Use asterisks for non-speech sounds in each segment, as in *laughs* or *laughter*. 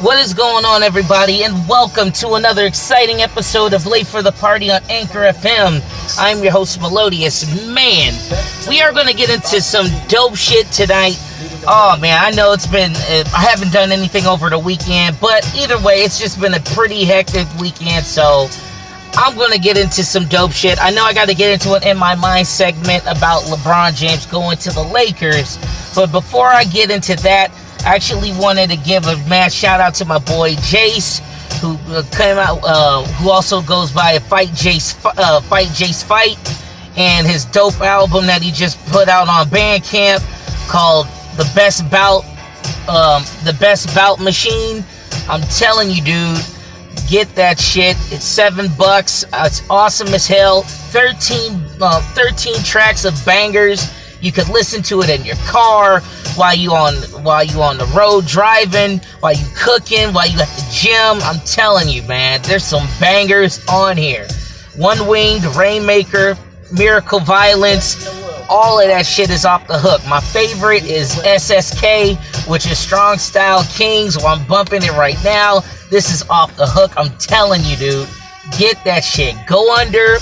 What is going on, everybody, and welcome to another exciting episode of Late for the Party on Anchor FM. I'm your host, Melodious. Man, we are going to get into some dope shit tonight. Oh, man, I know it's been, uh, I haven't done anything over the weekend, but either way, it's just been a pretty hectic weekend, so I'm going to get into some dope shit. I know I got to get into an In My Mind segment about LeBron James going to the Lakers, but before I get into that, I actually wanted to give a mad shout out to my boy Jase, who uh, came out, uh, who also goes by Fight Jase, uh, Fight Jase Fight, and his dope album that he just put out on Bandcamp called The Best Bout, um, The Best Bout Machine. I'm telling you, dude, get that shit. It's seven bucks. Uh, it's awesome as hell. 13, uh, 13 tracks of bangers. You could listen to it in your car while you on while you on the road driving, while you cooking, while you at the gym. I'm telling you, man, there's some bangers on here. One Winged, Rainmaker, Miracle Violence, all of that shit is off the hook. My favorite is SSK, which is Strong Style Kings. Well, I'm bumping it right now. This is off the hook. I'm telling you, dude. Get that shit. Go under,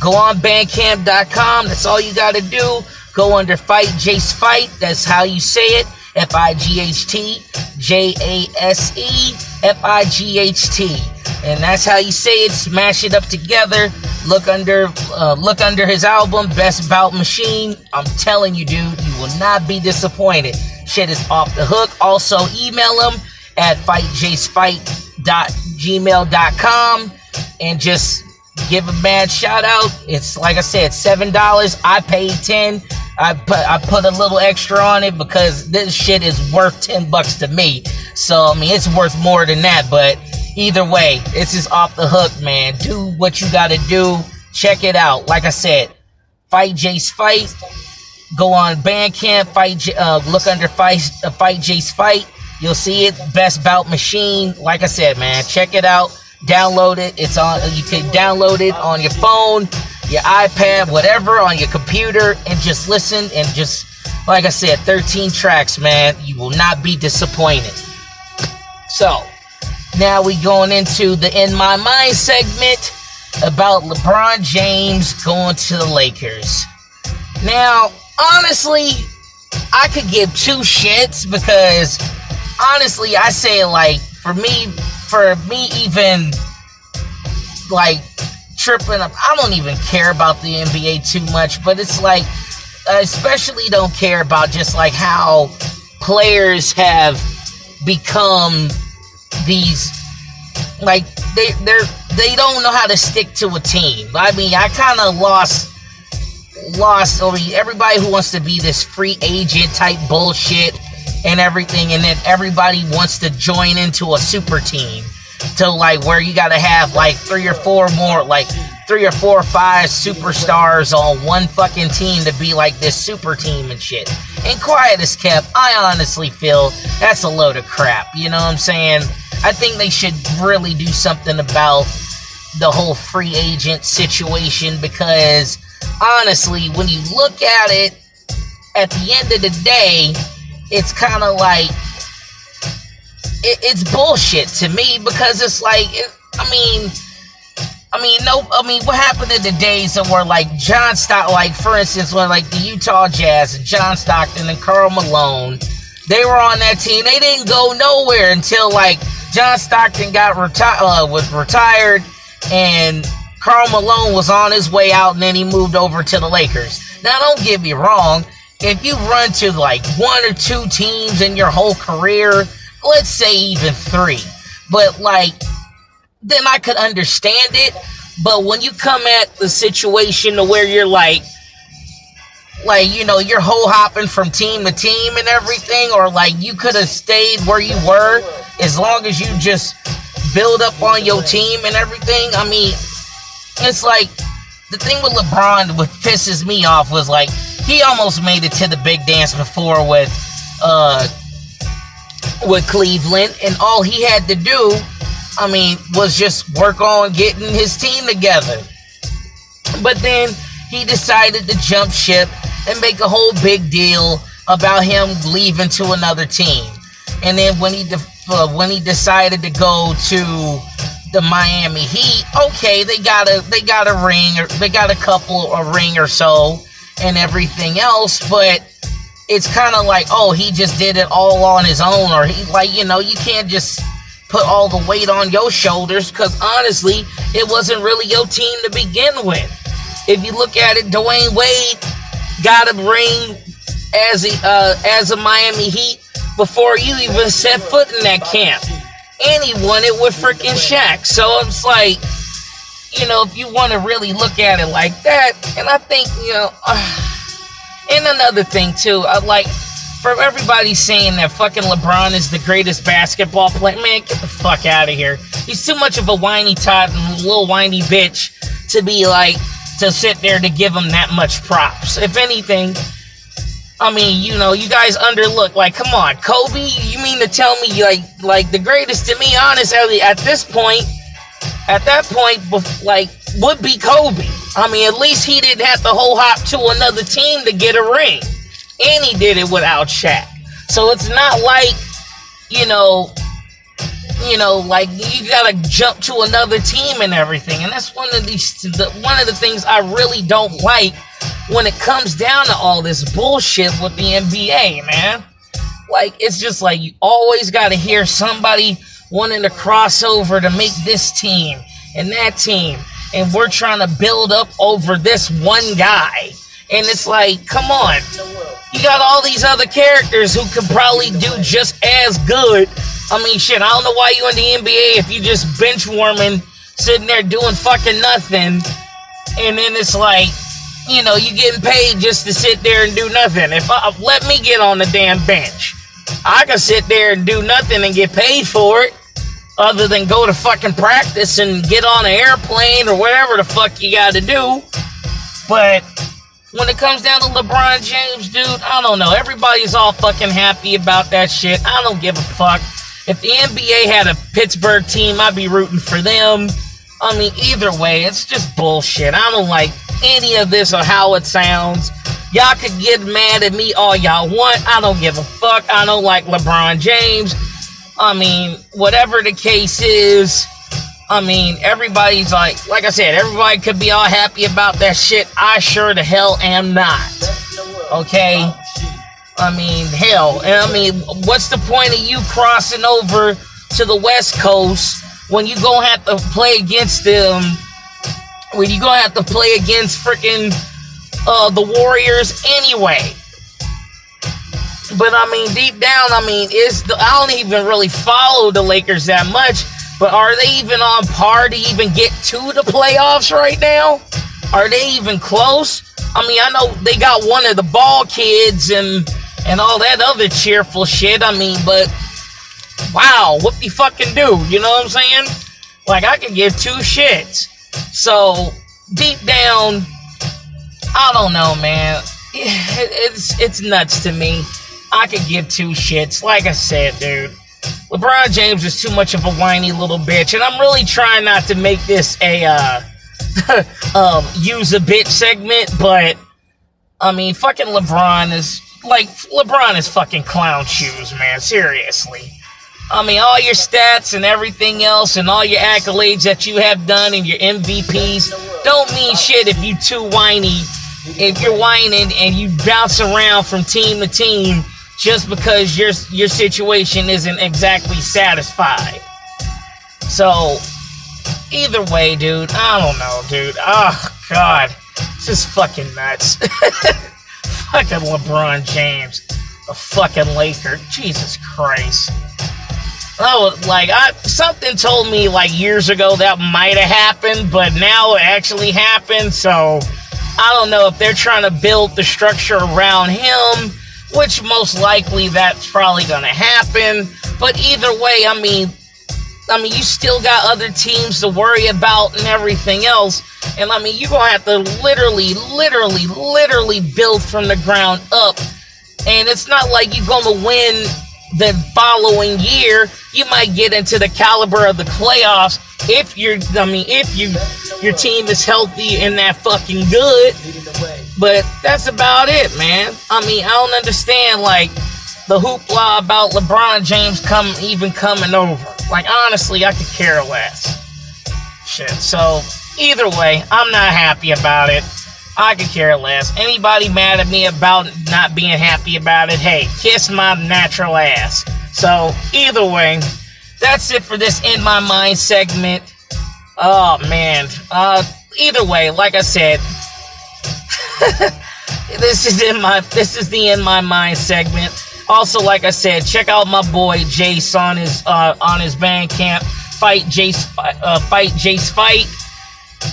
go on bandcamp.com. That's all you got to do. Go under Fight Jase Fight. That's how you say it. F I G H T J A S E F I G H T. And that's how you say it. Smash it up together. Look under, uh, look under his album, Best Bout Machine. I'm telling you, dude, you will not be disappointed. Shit is off the hook. Also, email him at fightjasefight.gmail.com and just give a mad shout out. It's like I said, seven dollars. I paid ten. I put I put a little extra on it because this shit is worth ten bucks to me. So I mean, it's worth more than that. But either way, it's just off the hook, man. Do what you got to do. Check it out. Like I said, fight Jase fight. Go on Bandcamp. Fight. Uh, look under fight. Uh, fight Jase fight. You'll see it. Best bout machine. Like I said, man, check it out. Download it. It's on. You can download it on your phone, your iPad, whatever, on your computer, and just listen. And just like I said, 13 tracks, man. You will not be disappointed. So now we going into the In My Mind segment about LeBron James going to the Lakers. Now, honestly, I could give two shits because honestly, I say like for me, for me even like tripping up. I don't even care about the NBA too much, but it's like, I especially don't care about just like how players have become these like they they're they don't know how to stick to a team. I mean, I kind of lost lost. Mean, everybody who wants to be this free agent type bullshit and everything, and then everybody wants to join into a super team to like where you got to have like three or four more, like three or four or five superstars on one fucking team to be like this super team and shit. And quiet as kept, I honestly feel that's a load of crap. You know what I'm saying? I think they should really do something about the whole free agent situation because honestly, when you look at it, at the end of the day, it's kind of like it, it's bullshit to me because it's like it, I mean. I mean, no. I mean, what happened in the days of where, like, John Stockton, like, for instance, when, like, the Utah Jazz and John Stockton and Karl Malone, they were on that team. They didn't go nowhere until, like, John Stockton got retired, uh, was retired, and Karl Malone was on his way out, and then he moved over to the Lakers. Now, don't get me wrong if you run to like one or two teams in your whole career, let's say even three, but like, then I could understand it. But when you come at the situation to where you're like, like, you know, you're whole hopping from team to team and everything, or like you could have stayed where you were as long as you just build up on your team and everything. I mean, it's like the thing with LeBron, what pisses me off was like, he almost made it to the big dance before with uh with Cleveland, and all he had to do, I mean, was just work on getting his team together. But then he decided to jump ship and make a whole big deal about him leaving to another team. and then when he de- uh, when he decided to go to the Miami Heat, okay, they got a they got a ring or they got a couple a ring or so and everything else, but it's kind of like, oh, he just did it all on his own, or he like, you know, you can't just put all the weight on your shoulders because honestly, it wasn't really your team to begin with. If you look at it, Dwyane Wade got a ring as a uh, as a Miami Heat before you even set foot in that camp, and he won it with freaking Shaq. So it's like, you know, if you want to really look at it like that, and I think you know, uh, and another thing too, I like for everybody saying that fucking LeBron is the greatest basketball player, man, get the fuck out of here. He's too much of a whiny tot and little whiny bitch to be like to sit there to give him that much props. If anything, I mean, you know, you guys underlook. Like, come on, Kobe. You mean to tell me like like the greatest to me, honestly, at this point, at that point, like would be Kobe. I mean, at least he didn't have to whole hop to another team to get a ring, and he did it without Shaq. So it's not like, you know, you know, like you gotta jump to another team and everything. And that's one of these, the, one of the things I really don't like when it comes down to all this bullshit with the NBA, man. Like it's just like you always gotta hear somebody wanting to cross over to make this team and that team, and we're trying to build up over this one guy. And it's like, come on. You got all these other characters who could probably do just as good I mean, shit, I don't know why you in the NBA if you just bench warming, sitting there doing fucking nothing, and then it's like, you know, you getting paid just to sit there and do nothing. If I let me get on the damn bench, I can sit there and do nothing and get paid for it, other than go to fucking practice and get on an airplane or whatever the fuck you got to do. But when it comes down to LeBron James, dude, I don't know. Everybody's all fucking happy about that shit. I don't give a fuck. If the NBA had a Pittsburgh team, I'd be rooting for them. I mean, either way, it's just bullshit. I don't like any of this or how it sounds. Y'all could get mad at me all y'all want. I don't give a fuck. I don't like LeBron James. I mean, whatever the case is, I mean, everybody's like, like I said, everybody could be all happy about that shit. I sure the hell am not. Okay? I mean, hell. And I mean, what's the point of you crossing over to the West Coast when you gonna have to play against them? When you gonna have to play against freaking uh, the Warriors anyway? But I mean, deep down, I mean, is the I don't even really follow the Lakers that much. But are they even on par to even get to the playoffs right now? Are they even close? I mean, I know they got one of the ball kids and and all that other cheerful shit. I mean, but wow, what you fucking do? You know what I'm saying? Like I could give two shits. So deep down, I don't know, man. *laughs* It's it's nuts to me. I could give two shits. Like I said, dude. LeBron James is too much of a whiny little bitch, and I'm really trying not to make this a uh, *laughs* um, use a bitch segment, but I mean, fucking LeBron is like LeBron is fucking clown shoes, man. Seriously. I mean, all your stats and everything else, and all your accolades that you have done, and your MVPs don't mean shit if you too whiny. If you're whining and you bounce around from team to team just because your your situation isn't exactly satisfied. So, either way, dude, I don't know, dude. Oh God, this is fucking nuts. *laughs* fucking LeBron James, a fucking Laker. Jesus Christ. Oh, like I something told me like years ago that might have happened, but now it actually happened. So I don't know if they're trying to build the structure around him, which most likely that's probably going to happen. But either way, I mean, I mean, you still got other teams to worry about and everything else. And I mean, you're going to have to literally, literally, literally build from the ground up. And it's not like you're going to win the following year. You might get into the caliber of the playoffs if you're, I mean, if you, your team is healthy and that fucking good. But that's about it, man. I mean, I don't understand, like, the hoopla about LeBron James come even coming over. Like honestly, I could care less. Shit. So either way, I'm not happy about it. I could care less. Anybody mad at me about not being happy about it, hey, kiss my natural ass. So either way, that's it for this in my mind segment. Oh man. Uh either way, like I said, *laughs* this is in my this is the in my mind segment. Also, like I said, check out my boy Jase on his uh, on his Bandcamp. Fight Jase, uh, fight Jase fight,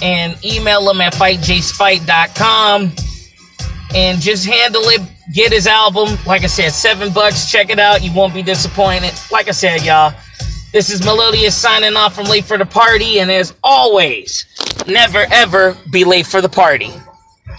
and email him at fightjasefight.com. And just handle it. Get his album. Like I said, seven bucks. Check it out. You won't be disappointed. Like I said, y'all. This is Melodious signing off from Late for the Party. And as always, never ever be late for the party.